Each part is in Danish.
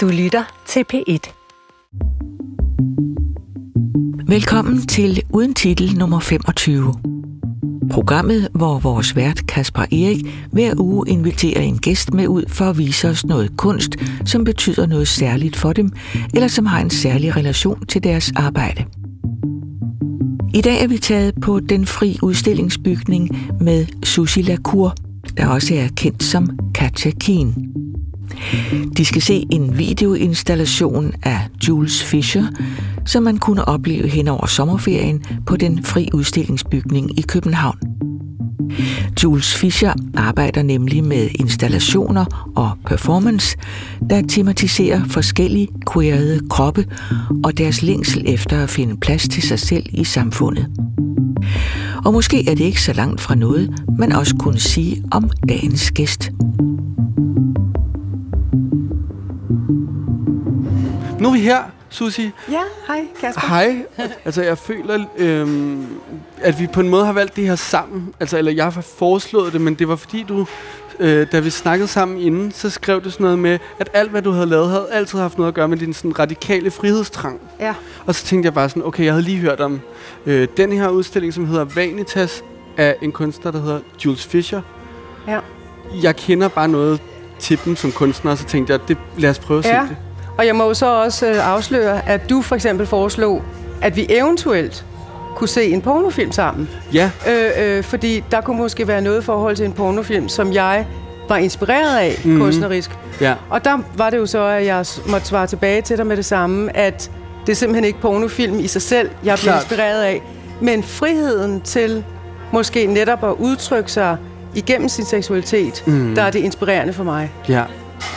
Du lytter til P1. Velkommen til Uden Titel nummer 25. Programmet, hvor vores vært Kasper Erik hver uge inviterer en gæst med ud for at vise os noget kunst, som betyder noget særligt for dem, eller som har en særlig relation til deres arbejde. I dag er vi taget på Den Fri Udstillingsbygning med Susie Lacour, der også er kendt som Katja Keen. De skal se en videoinstallation af Jules Fischer, som man kunne opleve hen over sommerferien på den fri udstillingsbygning i København. Jules Fischer arbejder nemlig med installationer og performance, der tematiserer forskellige queerede kroppe og deres længsel efter at finde plads til sig selv i samfundet. Og måske er det ikke så langt fra noget, man også kunne sige om dagens gæst. Nu er vi her, Susi. Ja, hej Kasper. Hej. Altså, jeg føler, øhm, at vi på en måde har valgt det her sammen. Altså, eller jeg har foreslået det, men det var fordi du, øh, da vi snakkede sammen inden, så skrev du sådan noget med, at alt, hvad du havde lavet, havde altid haft noget at gøre med din sådan radikale frihedstrang. Ja. Og så tænkte jeg bare sådan, okay, jeg havde lige hørt om øh, den her udstilling, som hedder Vanitas, af en kunstner, der hedder Jules Fischer. Ja. Jeg kender bare noget til dem som kunstner, og så tænkte jeg, det, lad os prøve at Ja. se det. Og jeg må jo så også øh, afsløre, at du for eksempel foreslog, at vi eventuelt kunne se en pornofilm sammen. Ja, Øh, øh, fordi der kunne måske være noget i forhold til en pornofilm, som jeg var inspireret af Mhm. mm. kunstnerisk. ja. Og der var det jo så, at jeg måtte svare tilbage til dig med det samme, at det er simpelthen ikke pornofilm i sig selv, jeg Klart. inspireret af, men friheden til måske netop at udtrykke sig igennem sin seksualitet, mm. der er det inspirerende for mig. Ja,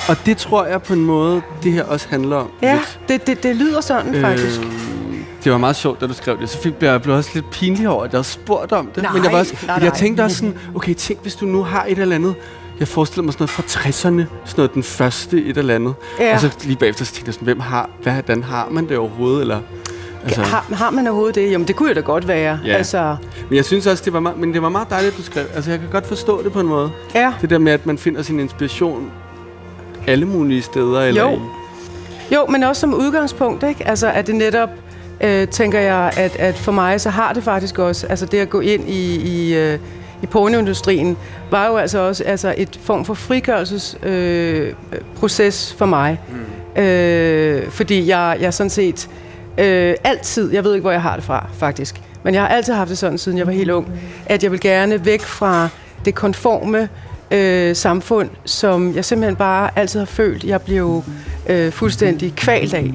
og det tror jeg på en måde, det her også handler om. Ja, lidt. det, det, det lyder sådan øh, faktisk. det var meget sjovt, da du skrev det. Så fik jeg blev også lidt pinlig over, at jeg havde spurgt om det. Nej, men jeg, var også, nej, men jeg nej. tænkte også sådan, okay, tænk hvis du nu har et eller andet. Jeg forestiller mig sådan noget fra 60'erne, sådan noget den første et eller andet. Ja. Og så lige bagefter så tænkte jeg sådan, hvem har, hvad, hvordan har man det overhovedet? Eller, altså, har, har man overhovedet det? Jamen, det kunne jo da godt være. Ja. Altså, Men jeg synes også, det var, meget, men det var meget dejligt, at du skrev. Altså, jeg kan godt forstå det på en måde. ja. Det der med, at man finder sin inspiration alle mulige steder. Eller Jo. i, Jo, men også som udgangspunkt, ikke? Altså, at det netop, øh, tænker jeg, at, at for mig, så har det faktisk også, altså det at gå ind i, i, øh, i pornoindustrien, var jo altså også altså et form for frigørelsesproces øh, proces for mig. Mm. Øh, fordi jeg, jeg sådan set øh, altid, jeg ved ikke, hvor jeg har det fra, faktisk, men jeg har altid haft det sådan, siden jeg var helt ung, at jeg vil gerne væk fra det konforme øh, samfund, som jeg simpelthen bare altid har følt, jeg blev øh, fuldstændig kvalt af.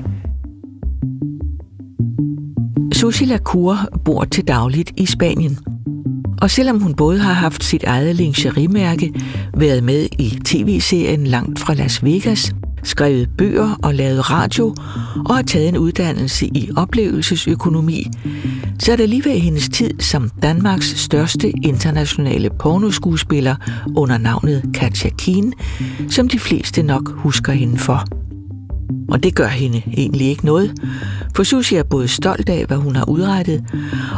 Susi Lacour bor til dagligt i Spanien. Og selvom hun både har haft sit eget lingerie-mærke, været med i tv-serien Langt fra Las Vegas, skrevet bøger og lavet radio, og har taget en uddannelse i oplevelsesøkonomi, så er det alligevel hendes tid som Danmarks største internationale pornoskuespiller under navnet Katja Keen, som de fleste nok husker hende for. Og det gør hende egentlig ikke noget, for Susie er både stolt af, hvad hun har udrettet,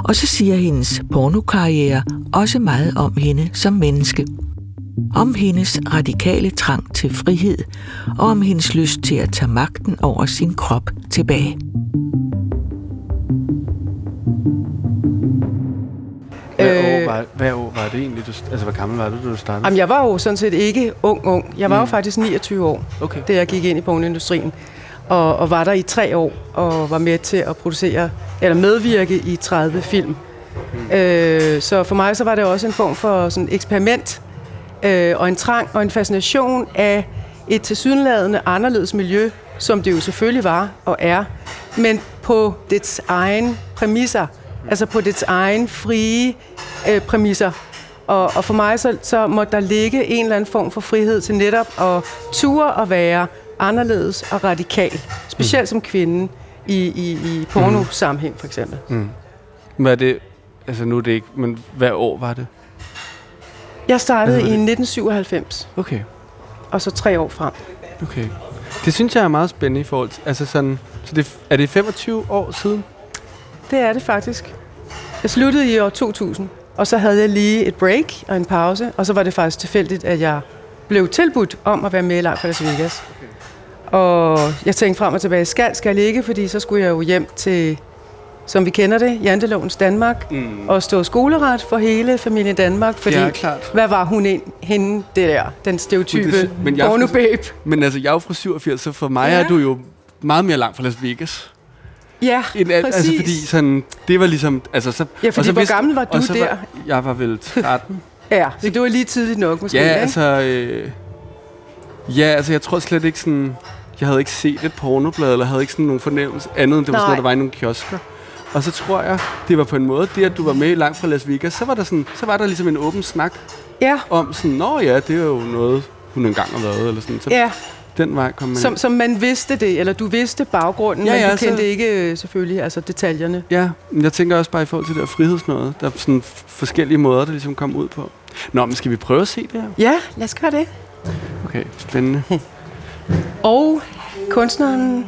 og så siger hendes pornokarriere også meget om hende som menneske. Om hendes radikale trang til frihed, og om hendes lyst til at tage magten over sin krop tilbage. hvad, Øh, år var, hvad år var det egentlig? Du, altså, hvor gammel var du, da du startede? Jamen, jeg var jo sådan set ikke ung, ung. Jeg var mm. jo faktisk 29 år, Okay. da jeg gik ind i pornoindustrien. Og, og var der i tre år, og var med til at producere, eller medvirke i 30 film. Mm. Øh, så for mig så var det også en form for sådan eksperiment, øh, og en trang og en fascination af et tilsyneladende anderledes miljø, som det jo selvfølgelig var og er, men på dets egen præmisser, altså på dets egen frie øh, præmisser. Og, og for mig så, så må der ligge en eller anden form for frihed til netop at ture at være anderledes og radikal, specielt som kvinde i, i, i porno-sammenhæng for eksempel. Hvad er det? Altså, nu er det ikke, men hvad år var det? Jeg startede i var det- 1997, Okay, og så tre år frem. okay. Det synes jeg er meget spændende i forhold til, altså sådan, så det, er det 25 år siden? Det er det faktisk. Jeg sluttede i år 2000, og så havde jeg lige et break og en pause, og så var det faktisk tilfældigt, at jeg blev tilbudt om at være med i fra Las Vegas. Og jeg tænkte frem og tilbage, skal, skal jeg ikke, fordi så skulle jeg jo hjem til, som vi kender det, Jantelovens Danmark, Mm. og stå skoleret for hele familien Danmark, fordi Ja, klart. hvad var hun ind, hende, det der, den stereotype Men det- men jeg- porno-babe? Men altså, jeg er jo fra 87, så for mig Ja. er du jo meget mere langt fra Las Vegas. Ja, End, al- præcis. altså, fordi sådan, det var ligesom... Altså, så, Ja, og fordi så hvor vidste- gammel var du og så der? Var, jeg var vel 13. Ja, så det var lige tidligt nok måske, ja, ikke? altså... Øh, ja, altså, jeg tror slet ikke sådan... Jeg havde ikke set et pornoblad, eller havde ikke sådan nogen fornemmelse andet, end det var sådan Nej. noget, der var i nogle kiosker. Og så tror jeg, det var på en måde, det at du var med langt fra Las Vegas, så var der, sådan, så var der ligesom en åben snak Ja, om sådan, nå ja, det er jo noget, hun engang har været, eller sådan. Så ja. den vej kom man. Som, som man vidste det, eller du vidste baggrunden, Ja, men ja, du så- kendte ikke øh, selvfølgelig altså detaljerne. Ja, men jeg tænker også bare i forhold til det der frihedsnøjet. Der er sådan forskellige måder, der ligesom kom ud på. Nå, men skal vi prøve at se det her? Ja, lad os gøre det. Okay, spændende. Og kunstneren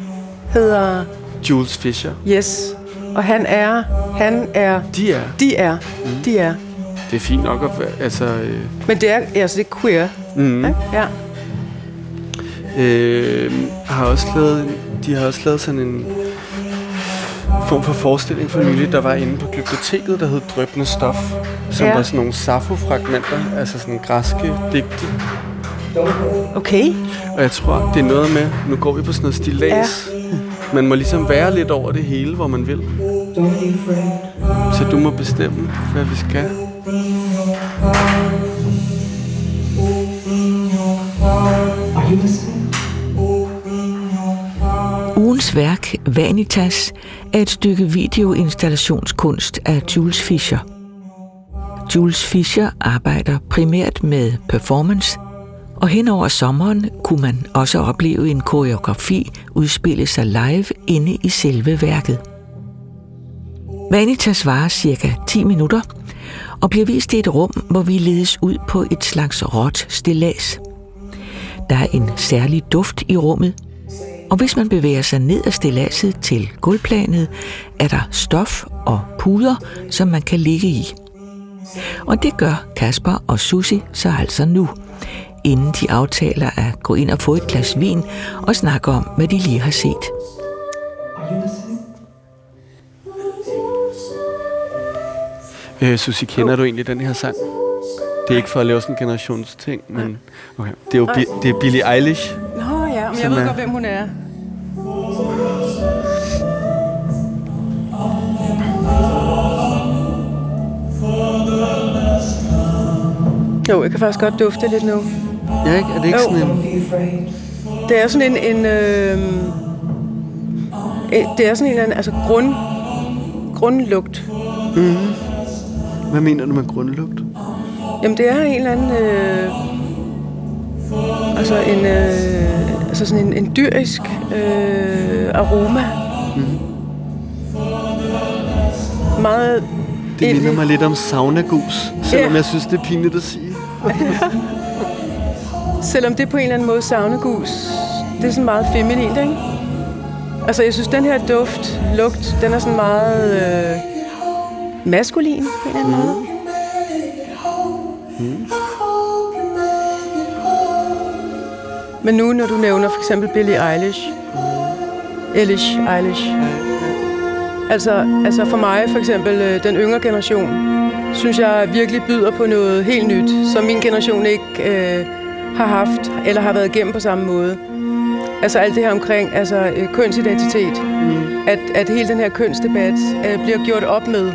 hedder Jules Fisher. Yes, og han er, han er, De er. de er, de er. Det er fint nok at altså... Øh, Men det er, altså det er queer, mm, ikke? Ja. øh, har også lavet, de har også lavet sådan en form for forestilling for nylig, der var inde på biblioteket, der hed Drøbende Stof, som Ja. var sådan nogle Sappho-fragmenter, altså sådan græske digte. Okay. Og jeg tror, det er noget med, nu går vi på sådan noget stillads. Man må ligesom være lidt over det hele, hvor man vil. Så du må bestemme, hvad vi skal. Ugens værk, Vanitas, er et stykke videoinstallationskunst af Jules Fischer. Jules Fischer arbejder primært med performance, og hen over sommeren kunne man også opleve en koreografi udspille sig live inde i selve værket. Vanitas varer cirka 10 minutter og bliver vist i et rum, hvor vi ledes ud på et slags råt stillads. Der er en særlig duft i rummet, og hvis man bevæger sig ned ad stilladset til gulvplanet, er der stof og puder, som man kan ligge i. Og det gør Kasper og Susi så altså nu, inden de aftaler at gå ind og få et glas vin og snakke om, hvad de lige har set. Øh, Susie, kender du egentlig den her sang? Det er ikke for at lave sådan en generationsting, men okay. det er jo Bi- det er Billie Eilish. Nå ja, men jeg ved er- godt, hvem hun er. Jo, jeg kan faktisk godt dufte lidt nu. Ja, ikke? Er det ikke Jo. sådan en... Det er sådan en, en øh, det er sådan en anden, altså grund, grundlugt. Hvad mener du med grundlugt? Jamen det er en eller anden, øh, altså en, øh, altså sådan en, en dyrisk øh, aroma. Mm. Meget Det minder mig lidt om saunagus, selvom Ja. jeg synes, det er pinligt at sige. Selvom det på en eller anden måde savnegus, det er sådan meget feminint, ikke? Altså, jeg synes, den her duft, lugt, den er sådan meget øh, maskulin på en eller anden måde. Mm. Men nu, når du nævner for eksempel Billie Eilish, Eilish, Eilish, altså, altså for mig for eksempel, øh, den yngre generation, synes jeg virkelig byder på noget helt nyt, som min generation ikke øh, har haft, eller har været igennem på samme måde. Altså alt det her omkring altså, øh, kønsidentitet. Mm. At, at hele den her kønsdebat øh, bliver gjort op med.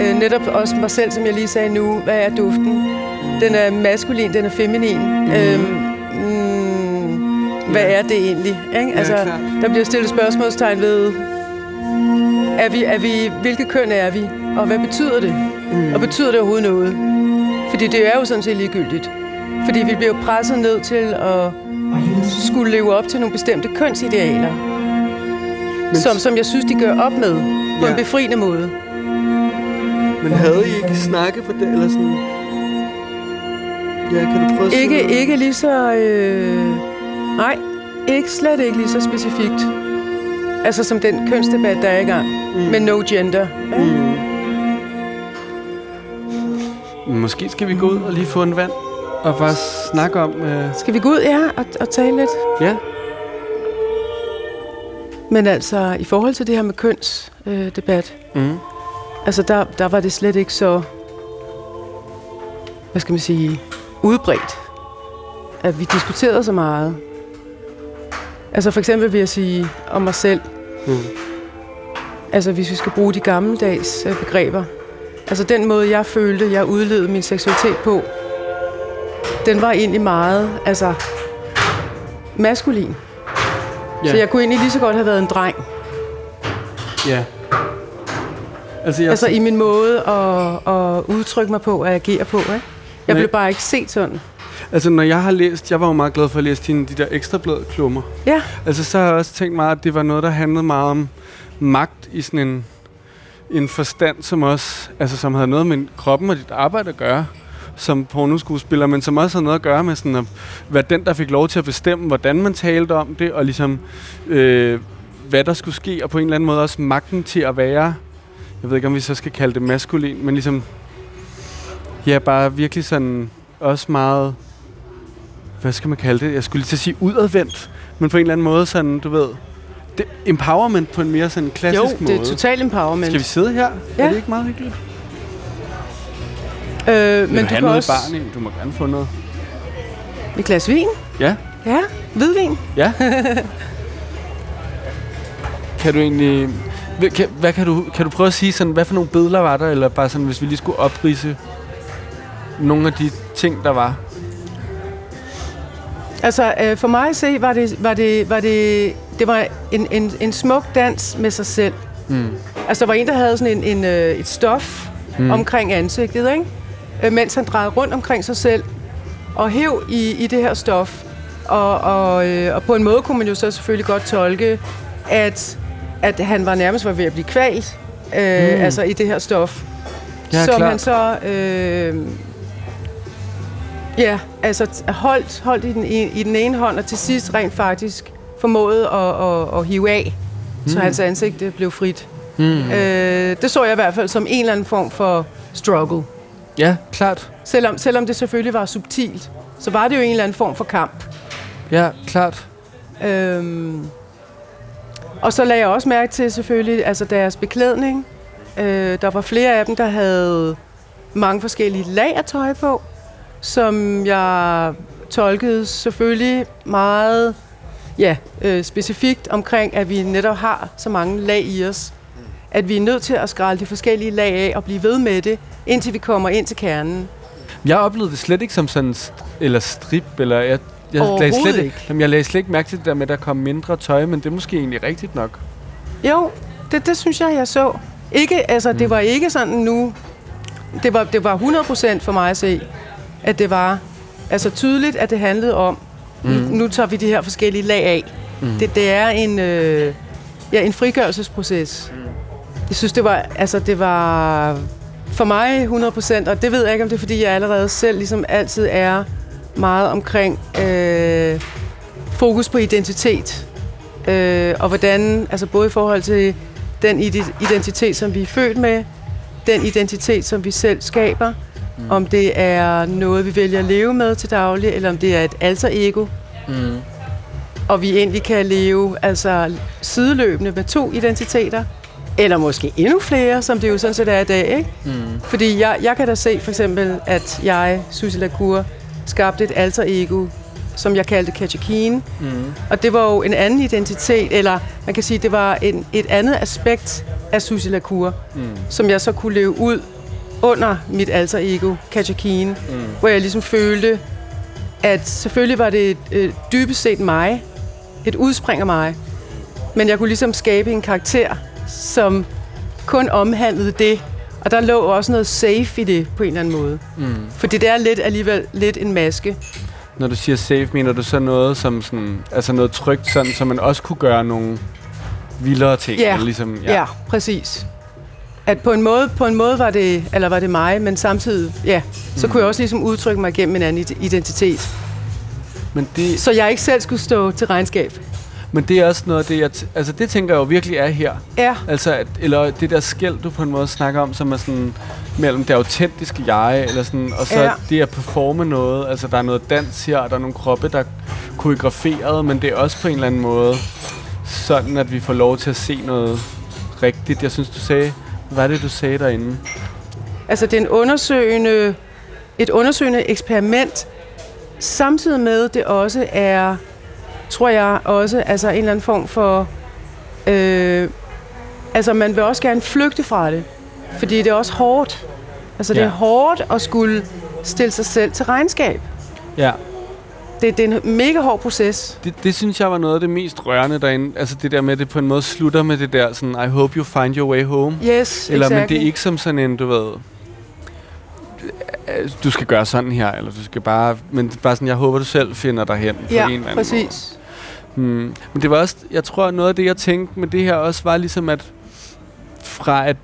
Øh, netop også mig selv, som jeg lige sagde nu. Hvad er duften? Den er maskulin, den er feminin. Mm. Øhm, mm, hvad er det egentlig? Ikke? Altså, klart. der bliver stillet spørgsmålstegn ved, er vi, er vi, hvilke køn er vi? Og hvad betyder det? Mm. Og betyder det overhovedet noget? Fordi det er jo sådan set ligegyldigt. Fordi vi bliver jo presset ned til at skulle leve op til nogle bestemte kønsidealer, som, som jeg synes, de gør op med på Ja. en befriende måde. Men havde I ikke snakket på det, eller sådan... Ja, kan du prøve at Ikke, noget? ikke lige så... Øh, nej, ikke, slet ikke lige så specifikt. Altså som den kønsdebat, der er i gang. Mm. Med no gender. Ja. Mm. Måske skal vi gå ud og lige få en vand, og bare snakke om... Øh, Skal vi gå ud, ja, og, og tale lidt? ja, Men altså, i forhold til det her med kønsdebat, øh, debat, Mm. altså der, der var det slet ikke så, hvad skal man sige, udbredt, at vi diskuterede så meget. Altså for eksempel vil jeg sige om mig selv, Mm. altså hvis vi skal bruge de gammeldags øh, begreber, altså den måde, jeg følte, jeg udlevede min seksualitet på, den var egentlig meget, altså, maskulin. Ja. Så jeg kunne egentlig lige så godt have været en dreng. Ja. Altså, jeg, Altså i min måde at, at udtrykke mig på og agere på. Ikke? Jeg Nej. blev bare ikke set sådan. altså, når jeg har læst, jeg var jo meget glad for at læse dine, de der ekstrablad klummer. Ja, Altså, så har jeg også tænkt mig, at det var noget, der handlede meget om magt i sådan en, en forstand, som også, altså, som havde noget med kroppen og dit arbejde at gøre som pornoskuespiller, men som også havde noget at gøre med sådan at være den, der fik lov til at bestemme, hvordan man talte om det, og ligesom øh, hvad der skulle ske, og på en eller anden måde også magten til at være, jeg ved ikke, om vi så skal kalde det maskulin, men ligesom, ja, bare virkelig sådan, også meget, hvad skal man kalde det? Jeg skulle lige til at sige udadvendt, men på en eller anden måde sådan, du ved, det, empowerment på en mere sådan klassisk jo, måde. det er total empowerment. Skal vi sidde her? Ja. Er det ikke meget hyggeligt? Øh, Vil men du kan noget også... barn? Du må gerne få noget. Et glas vin? Ja, Ja, hvidvin. ja. kan du egentlig... Hvad kan, hvad kan, du, kan du prøve at sige sådan, hvad for nogle billeder var der, eller bare sådan, hvis vi lige skulle oprise nogle af de ting, der var? Altså, øh, for mig at se, var det, var det, var det, det var en, en, en smuk dans med sig selv. Mm. Altså, der var en, der havde sådan en, en, øh, et stof mm. omkring ansigtet, ikke? Øh, mens han drejede rundt omkring sig selv og hæv i, i det her stof. Og, og, øh, og på en måde kunne man jo så selvfølgelig godt tolke, at, at han var nærmest var ved at blive kvalt, øh, Mm. altså i det her stof. Ja, som klart. han så... Øh, ja, altså holdt, holdt i, den, i, i den ene hånd, og til sidst rent faktisk formåede at, at, at hive af, mm. så hans ansigt det blev frit. Mm. Øh, det så jeg i hvert fald som en eller anden form for struggle. Ja, klart. Selvom, selvom det selvfølgelig var subtilt, så var det jo en eller anden form for kamp. Ja, klart. Øhm, og så lagde jeg også mærke til selvfølgelig altså deres beklædning. Øh, der var flere af dem, der havde mange forskellige lag af tøj på, som jeg tolkede selvfølgelig meget ja, øh, specifikt omkring, at vi netop har så mange lag i os. At vi er nødt til at skrælle de forskellige lag af og blive ved med det, indtil vi kommer ind til kernen. Jeg oplevede det slet ikke som sådan st- eller strip, eller jeg, jeg lagde slet ikke. Jamen, jeg lagde slet ikke mærke til det der med, at der kom mindre tøj, men det er måske egentlig rigtigt nok. Jo, det, det synes jeg, jeg så. Ikke, altså, Mm. det var ikke sådan nu... Det var, det var 100% for mig at se, at det var altså tydeligt, at det handlede om, mm. nu, nu tager vi de her forskellige lag af. Mm. Det, det er en, øh, ja, en frigørelsesproces. Mm. Jeg synes, det var, altså, det var for mig 100%, og det ved jeg ikke, om det er, fordi jeg allerede selv ligesom altid er meget omkring øh, fokus på identitet. Øh, og hvordan, altså både i forhold til den ide- identitet, som vi er født med, den identitet, som vi selv skaber, mm. om det er noget, vi vælger at leve med til daglig, eller om det er et alter ego, Mm. og vi egentlig kan leve altså sideløbende med to identiteter, eller måske endnu flere, som det jo sådan set er i dag, ikke? Mm. Fordi jeg, jeg kan da se for eksempel, at jeg, Susie Lacour, skabte et alter ego, som jeg kaldte Katjakine. Mm. Og det var jo en anden identitet, eller man kan sige, det var en, et andet aspekt af Susie Lacour, Mm. som jeg så kunne leve ud under mit alter ego, Katjakine, Mm. hvor jeg ligesom følte, at selvfølgelig var det øh, dybest set mig, et udspring af mig, men jeg kunne ligesom skabe en karakter, som kun omhandlede det, og der lå også noget safe i det på en eller anden måde. Mm. Fordi det er lidt alligevel lidt en maske. Når du siger safe, mener du så noget som sådan, altså noget trygt, sådan, så man også kunne gøre nogle vildere ting? Ja. eller Ligesom, Ja, ja præcis. At på en måde, på en måde var det, eller var det mig, men samtidig, ja, så Mm. kunne jeg også ligesom udtrykke mig gennem en anden ide- identitet. Men det, Så jeg ikke selv skulle stå til regnskab. Men det er også noget af det, jeg altså det tænker jeg jo virkelig er her. Ja, Altså, at, eller det der skæld, du på en måde snakker om, som er sådan mellem det autentiske jeg, eller sådan, og så Ja. det at performe noget. Altså, der er noget dans her, og der er nogle kroppe, der er koreograferet, men det er også på en eller anden måde sådan, at vi får lov til at se noget rigtigt. Jeg synes, du sagde, hvad var det, du sagde derinde? Altså, det er en undersøgende, et undersøgende eksperiment, samtidig med, det også er, tror jeg også, altså en eller anden form for, øh, altså man vil også gerne flygte fra det, fordi det er også hårdt. Altså, det Ja. er hårdt at skulle stille sig selv til regnskab. Ja, Det, det er en mega hård proces. det, det synes jeg var noget af det mest rørende derinde. Altså det der med, at det på en måde slutter med det der sådan, I hope you find your way home. Yes, Eller, exactly. men det er ikke som sådan en, du ved, øh, du skal gøre sådan her, eller du skal bare, men bare sådan, jeg håber, du selv finder dig hen på Ja, en eller anden måde. Hmm. Men det var også, jeg tror, noget af det, jeg tænkte med det her også, var ligesom, at fra at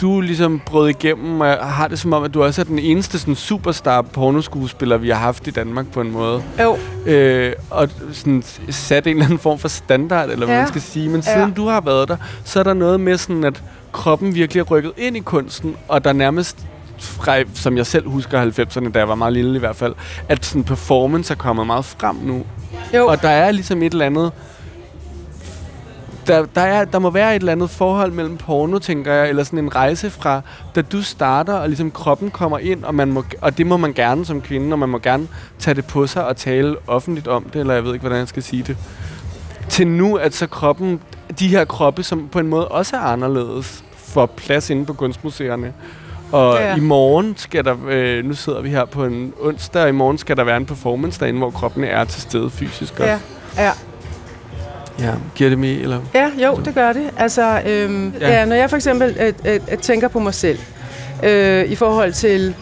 du ligesom brød igennem, og jeg har det som om, at du også er den eneste sådan superstar pornoskuespiller, vi har haft i Danmark på en måde. Jo, Øh, og sådan sat en eller anden form for standard, eller hvad Ja. man skal sige. Men Ja. siden du har været der, så er der noget med sådan, at kroppen virkelig er rykket ind i kunsten, og der nærmest fra, som jeg selv husker 90'erne, da jeg var meget lille i hvert fald, at sådan performance er kommet meget frem nu. jo. Og der er ligesom et eller andet... Der, der, er, der må være et eller andet forhold mellem porno, tænker jeg, eller sådan en rejse fra, da du starter, og ligesom kroppen kommer ind, og, man må, og det må man gerne som kvinde, og man må gerne tage det på sig og tale offentligt om det, eller jeg ved ikke, hvordan jeg skal sige det. Til nu, at så kroppen, de her kroppe, som på en måde også er anderledes, får plads inde på kunstmuseerne. Og Ja. i morgen skal der, øh, nu sidder vi her på en onsdag, og i morgen skal der være en performance derinde, hvor kroppen er til stede fysisk også. Ja, ja. Ja, giver det med, eller? Ja, jo, det gør det. Altså, øhm, Ja. ja. Når jeg for eksempel øh, øh, øh, tænker på mig selv, øh, i forhold til,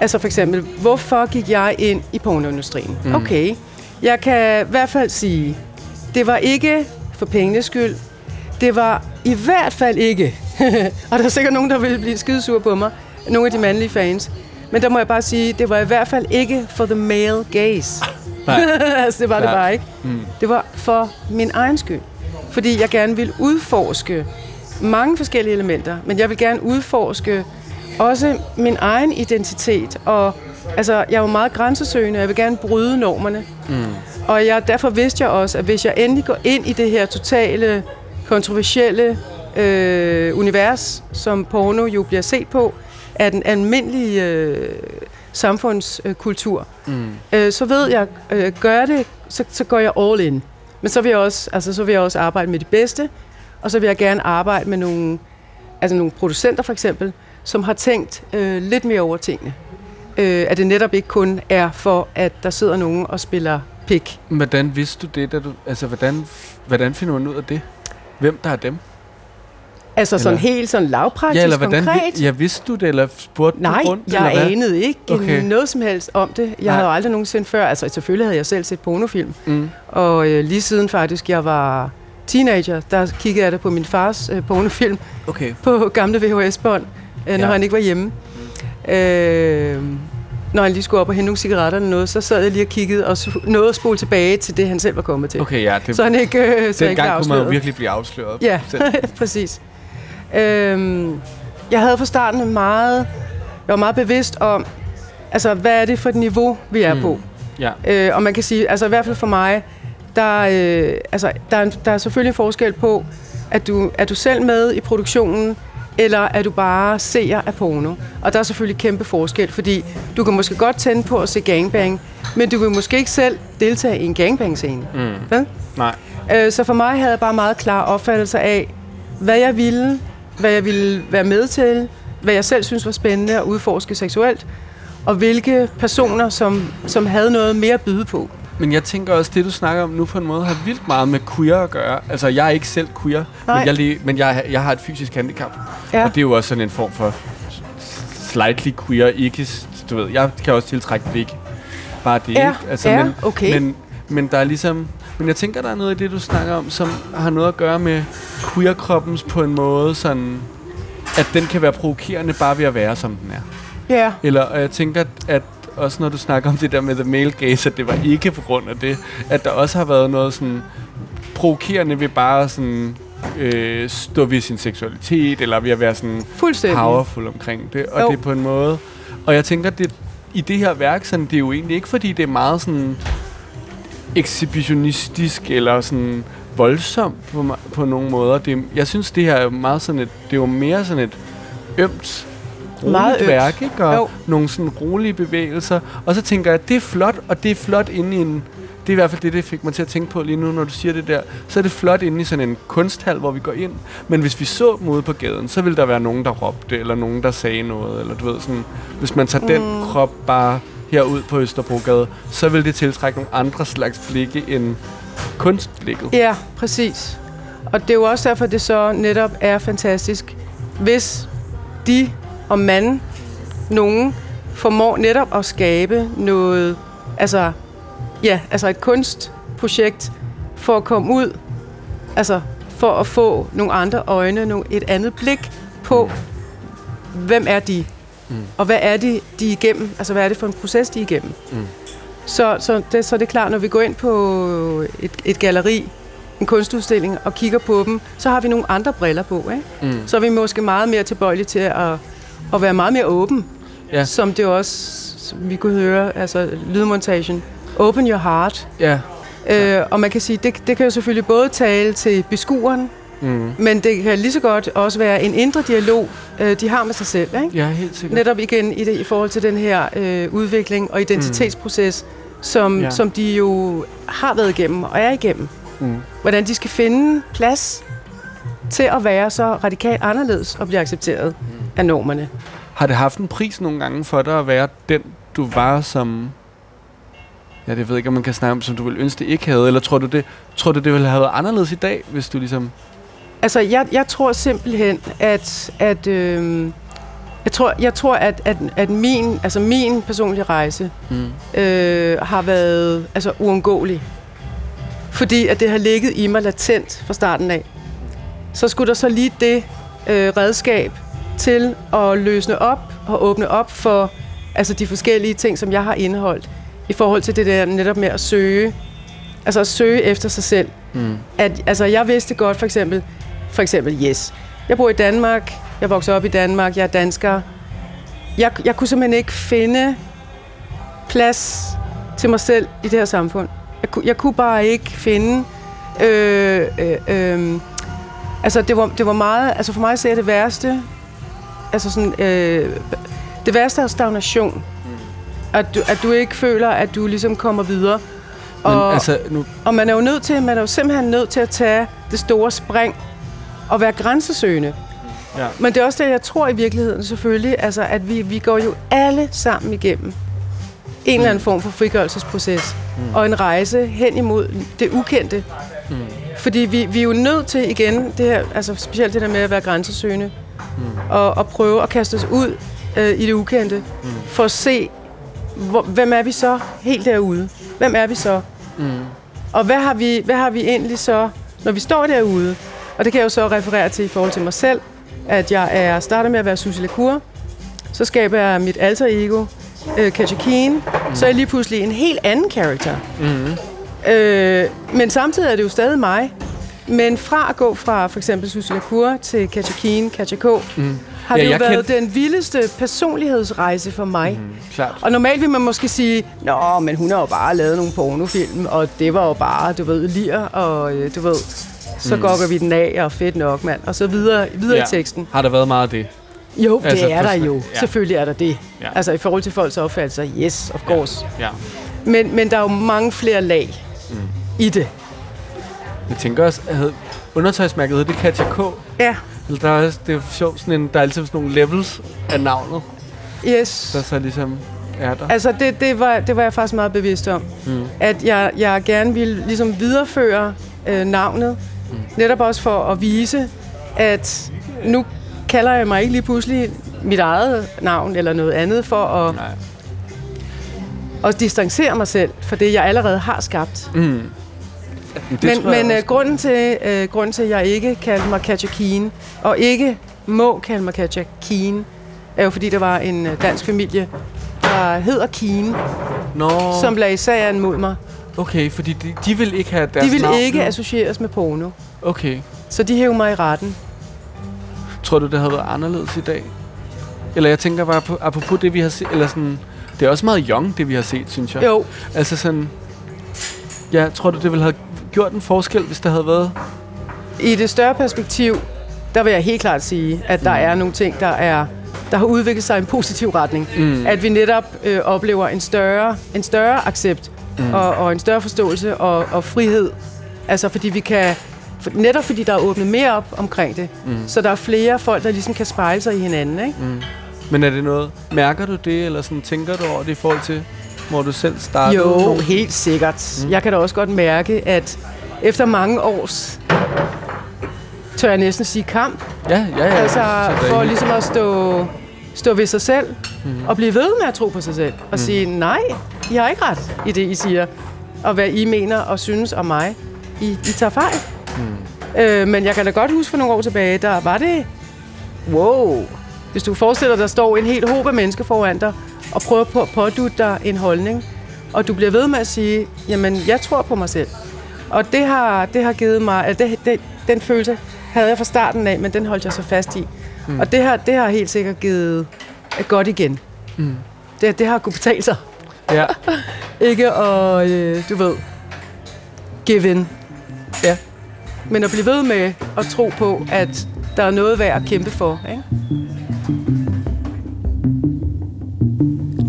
altså for eksempel, hvorfor gik jeg ind i pornoindustrien? Mm. Okay, jeg kan i hvert fald sige, det var ikke for pengenes skyld. Det var i hvert fald ikke, og der er sikkert nogen, der vil blive skidesure på mig, nogle af de mandlige fans, men der må jeg bare sige, det var i hvert fald ikke for the male gaze. Nej. altså, det var det Nej. bare ikke. Mm. Det var for min egen skyld. Fordi jeg gerne vil udforske mange forskellige elementer, men jeg vil gerne udforske også min egen identitet. Og altså, jeg er jo meget grænsesøgende, og jeg vil gerne bryde normerne. Mm. Og jeg, derfor vidste jeg også, at hvis jeg endelig går ind i det her totale, kontroversielle øh, univers, som porno jo bliver set på, af den almindelige øh, samfundskultur, Mm. øh, så ved jeg, øh, gør det, så, så går jeg all in. Men så vil, jeg også, altså, så vil jeg også arbejde med de bedste, og så vil jeg gerne arbejde med nogle, altså nogle producenter for eksempel, som har tænkt øh, lidt mere over tingene. Øh, at det netop ikke kun er for, at der sidder nogen og spiller pik. Hvordan vidste du det, da du, altså hvordan, hvordan finder man ud af det? Hvem der er dem? Altså sådan Eller- helt sådan lavpraktisk, ja, eller hvordan, konkret. ja, vidste du det, eller spurgte Nej, du rundt? jeg eller anede ikke Okay. noget som helst om det. Jeg Nej. havde aldrig nogensinde før, altså selvfølgelig havde jeg selv set pornofilm, Mm. og øh, lige siden faktisk jeg var teenager, der kiggede jeg da på min fars øh, pornofilm Okay. på gamle VHS-bånd, øh, når Ja. han ikke var hjemme. Øh, når han lige skulle op og hente nogle cigaretter eller noget, så sad jeg lige og kiggede og nåede at spole tilbage til det, han selv var kommet til. Okay, ja. Det, Så han ikke, øh, så han ikke dengang kunne man jo virkelig blive afsløret. Ja, præcis. Øhm, jeg havde fra starten en meget, jeg var meget bevidst om, altså hvad er det for et niveau, vi er Mm. mm. på. Ja. Øh, og man kan sige, altså i hvert fald for mig, der, øh, altså, der, er, en- der er selvfølgelig en forskel på, at du, er du selv med i produktionen, eller er du bare seer af porno. Og der er selvfølgelig kæmpe forskel, fordi du kan måske godt tænde på at se gangbang, men du vil måske ikke selv deltage i en gangbang-scene. Mm. Hvad? Nej. Øh, så for mig havde jeg bare meget klar opfattelse af, hvad jeg ville, hvad jeg ville være med til, hvad jeg selv synes var spændende at udforske seksuelt, og hvilke personer, som, som havde noget mere at byde på. Men jeg tænker også, det du snakker om nu på en måde, har vildt meget med queer at gøre. Altså, jeg er ikke selv queer, Nej. men, jeg, men jeg, jeg har et fysisk handicap. Ja. Og det er jo også sådan en form for slightly queer, ikke, du ved, jeg kan også tiltrække blik. Bare det, Ja, ikke? Altså, ja, men, okay. Men, men der er ligesom, men jeg tænker, der er noget i det, du snakker om, som har noget at gøre med queer-kroppens på en måde, sådan, at den kan være provokerende bare ved at være, som den er. Ja. Eller og jeg tænker, at, også når du snakker om det der med the male gaze, at det var ikke på grund af det, at der også har været noget sådan provokerende ved bare sådan øh, stå ved sin seksualitet, eller ved at være sådan powerful omkring det, og Jo. det på en måde. Og jeg tænker, det, i det her værk, sådan, det er jo egentlig ikke, fordi det er meget sådan... ekshibitionistisk eller sådan voldsom på, på nogle måder. Det, jeg synes, det her er meget sådan et, det er jo mere sådan et ømt, roligt Meget ømt. værk, ikke? Og Jo. nogle sådan rolige bevægelser. Og så tænker jeg, det er flot, og det er flot inde i en... Det er i hvert fald det, det fik mig til at tænke på lige nu, når du siger det der. Så er det flot inde i sådan en kunsthal, hvor vi går ind. Men hvis vi så dem ude på gaden, så ville der være nogen, der råbte, eller nogen, der sagde noget. Eller du ved sådan, hvis man tager mm. den krop bare herud på Østerbrogade, så vil det tiltrække nogle andre slags blikke end kunstblikket. Ja, præcis. Og det er jo også derfor, det så netop er fantastisk, hvis de og man, nogen, formår netop at skabe noget, altså, ja, altså et kunstprojekt for at komme ud, altså for at få nogle andre øjne, nogle, et andet blik på, hvem er de, mm. og hvad er det, de er igennem, altså hvad er det for en proces, de er igennem. Mm. Så, så, det, så det er klart, når vi går ind på et, et galeri, en kunstudstilling, og kigger på dem, så har vi nogle andre briller på. Ikke? Mm. Så er vi måske meget mere tilbøjelige til at, at være meget mere åben, Ja. som det også, som vi kunne høre, altså lydmontagen. Open your heart. Ja. Øh, og man kan sige, det, det kan jo selvfølgelig både tale til beskueren, Mm. men det kan lige så godt også være en indre dialog, øh, de har med sig selv. Ikke? Ja, helt sikkert. Netop igen i, det, i forhold til den her øh, udvikling og identitetsproces, som, Ja. ja. som de jo har været igennem og er igennem. Mm. Hvordan de skal finde plads til at være så radikalt anderledes og blive accepteret mm. af normerne. Har det haft en pris nogle gange for dig at være den, du var som... Ja, det ved jeg ikke, om man kan snakke om, som du ville ønske, det ikke havde. Eller tror du, det, tror du, det ville have været anderledes i dag, hvis du ligesom... Altså, jeg, jeg tror simpelthen, at, at øh, jeg tror, jeg tror at, at, at min, altså min personlige rejse Mm. øh, har været altså, uundgåelig. Fordi at det har ligget i mig latent fra starten af. Så skulle der så lige det øh, redskab til at løsne op og åbne op for altså de forskellige ting, som jeg har indeholdt i forhold til det der netop med at søge. Altså at søge efter sig selv. Mm. At, altså jeg vidste godt for eksempel, for eksempel yes, jeg bor i Danmark, jeg voksede op i Danmark, jeg er dansker. Jeg, jeg kunne simpelthen ikke finde plads til mig selv i det her samfund. Jeg, jeg kunne bare ikke finde... Øh, øh, øh, altså, det var, det var meget... Altså, for mig ser det værste... Altså, sådan... Øh, det værste er stagnation. At du, at du ikke føler, at du ligesom kommer videre. Men Og, altså, nu, og man er jo nødt til, man er jo simpelthen nødt til at tage det store spring og være grænsesøgende. Ja. Men det er også det, jeg tror i virkeligheden selvfølgelig, altså at vi, vi går jo alle sammen igennem en eller anden form for frigørelsesproces mm. og en rejse hen imod det ukendte. Mm. Fordi vi, vi er jo nødt til igen, det her, altså specielt det der med at være grænsesøgende, mm. og, og prøve at kaste os ud øh, i det ukendte, mm. for at se, hvor, hvem er vi så helt derude? Hvem er vi så? mm. Og hvad har, vi, hvad har vi egentlig så, når vi står derude? Og det kan jeg jo så referere til i forhold til mig selv, at jeg er startet med at være Susie Lacour, så skaber jeg mit alter ego, øh, Katja Keen, mm. så er jeg lige pludselig en helt anden karakter. Mm. Øh, men samtidig er det jo stadig mig. Men fra at gå fra for eksempel Susie Lacour til Katja Keen, Katja K, mm. har Ja, det jo været kendte- den vildeste personlighedsrejse for mig. Mm. Klart. Og normalt vil man måske sige, Nå, men hun har jo bare lavet nogle pornofilm, og det var jo bare, du ved, lir, og øh, du ved, så mm. gokker vi den af, og fedt nok, mand. Og så videre, videre ja. i teksten. Har der været meget af det? Jo, det Altså, er der jo. ja. Selvfølgelig er der det. Ja. Altså i forhold til folks opfattelse, yes, of course. Ja. Men, men der er jo mange flere lag mm. i det. Jeg tænker også, at undertøjsmærket hed det Katja K. Ja, Eller der er også, det er jo sjovt, sådan en, der er altid sådan nogle levels af navnet, yes. der så ligesom er der. Altså, det, det, var, det var jeg faktisk meget bevidst om. Mm. At jeg, jeg gerne ville ligesom videreføre øh, navnet. Netop også for at vise, at nu kalder jeg mig ikke lige pludselig mit eget navn eller noget andet for at, Nej. at distancere mig selv for det, jeg allerede har skabt. Mm. Det men men øh, grunden, til, øh, grunden til, at jeg ikke kalder mig Katja Keen, og ikke må kalde mig Katja Keen, er jo fordi, der var en øh, dansk familie, der hedder Keen, Nå, som lagde sagen mod mig. Okay, fordi de, de vil ikke have deres De ville navn ikke associeres med porno. Okay. Så de hævde mig i retten. Tror du, det havde været anderledes i dag? Eller jeg tænker bare på, apropos det, vi har set, eller sådan, det er også meget young, det vi har set, synes jeg. Jo, Altså sådan, Ja, tror du, det ville have gjort en forskel, hvis der havde været... I det større perspektiv, der vil jeg helt klart sige, at der mm. er nogle ting, der er der har udviklet sig i en positiv retning. Mm. At vi netop øh, oplever en større, en større accept mm. og, og en større forståelse og, og frihed. Altså fordi vi kan, netop fordi der er åbnet mere op omkring det, mm. så der er flere folk, der ligesom kan spejle sig i hinanden. Ikke? Mm. Men er det noget, mærker du det, eller sådan, tænker du over det i forhold til, hvor du selv startede? Jo, helt sikkert. Mm. Jeg kan da også godt mærke, at efter mange års tør jeg næsten sige kamp. Ja, ja, ja. Altså for ligesom at stå, stå ved sig selv, mm. og blive ved med at tro på sig selv, og mm. sige, nej, I har ikke ret i det, I siger, og hvad I mener og synes om mig. I, I tager fejl. Mm. Øh, men jeg kan da godt huske for nogle år tilbage, der var det, wow, hvis du forestiller dig, der står en helt håb af mennesker foran dig, og prøver på at pådute dig en holdning, og du bliver ved med at sige, jamen, jeg tror på mig selv. Og det har, det har givet mig, at det, det, den følelse havde jeg fra starten af, men den holdt jeg så fast i. Mm. Og det har, det har helt sikkert givet godt igen. Mm. Det, det har kunnet betale sig. Ja. ikke at, øh, du ved, give in. Ja. Men at blive ved med at tro på, at der er noget værd at kæmpe for. Ikke?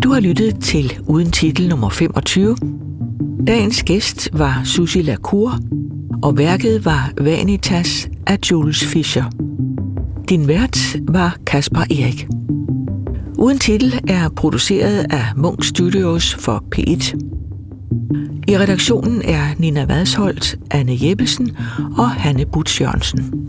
Du har lyttet til Uden Titel nummer 25. Dagens gæst var Susie Lacour, og værket var Vanitas af Jules Fischer. Din vært var Kasper Erik. Uden titel er produceret af Munk Studios for P1. I redaktionen er Nina Vadsholt, Anne Jeppesen og Hanne Butz Jørgensen.